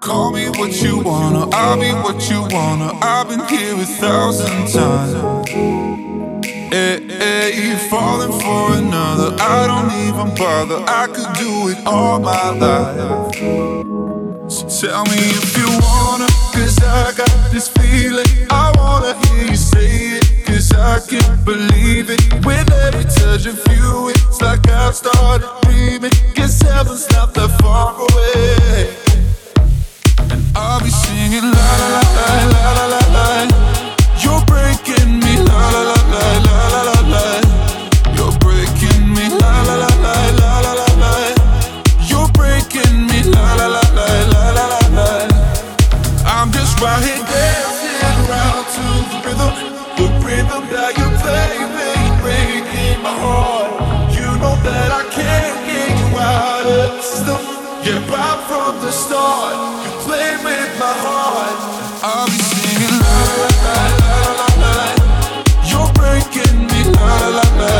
Call me what you wanna, I'll be what you wanna. I've been here a thousand times. Eh, eh, hey, hey, falling for another. I don't even bother. I could do it all my life. So tell me if you wanna, cause I believe it. With every touch of you, it's like I've started dreaming. Guess heaven's not that far away. And I'll be singing la la la la la la la. You're breaking me la la la la la la la la. You're breaking me la la la la la la la la. You're breaking me la la la la la la la la. I'm just right here dancing around to the rhythm, the rhythm that you play, system. Yeah, right from the start, you play with my heart. I'll be singing. You're. You're la la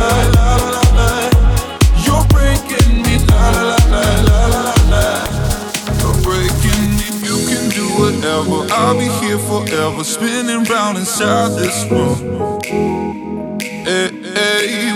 la la la la la. You're breaking me la la la la la la la. You're breaking me. You can do whatever. I'll be here forever, spinning round inside this room. Hey, hey,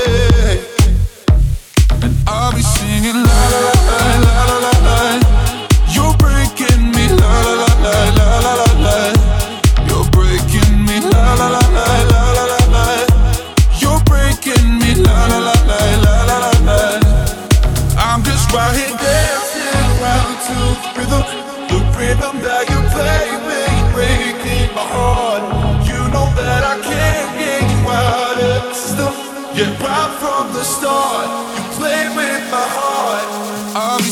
rhythm that you play me, breaking my heart. You know that I can't get you out of the system. Yeah, right from the start, you play with my heart. I'm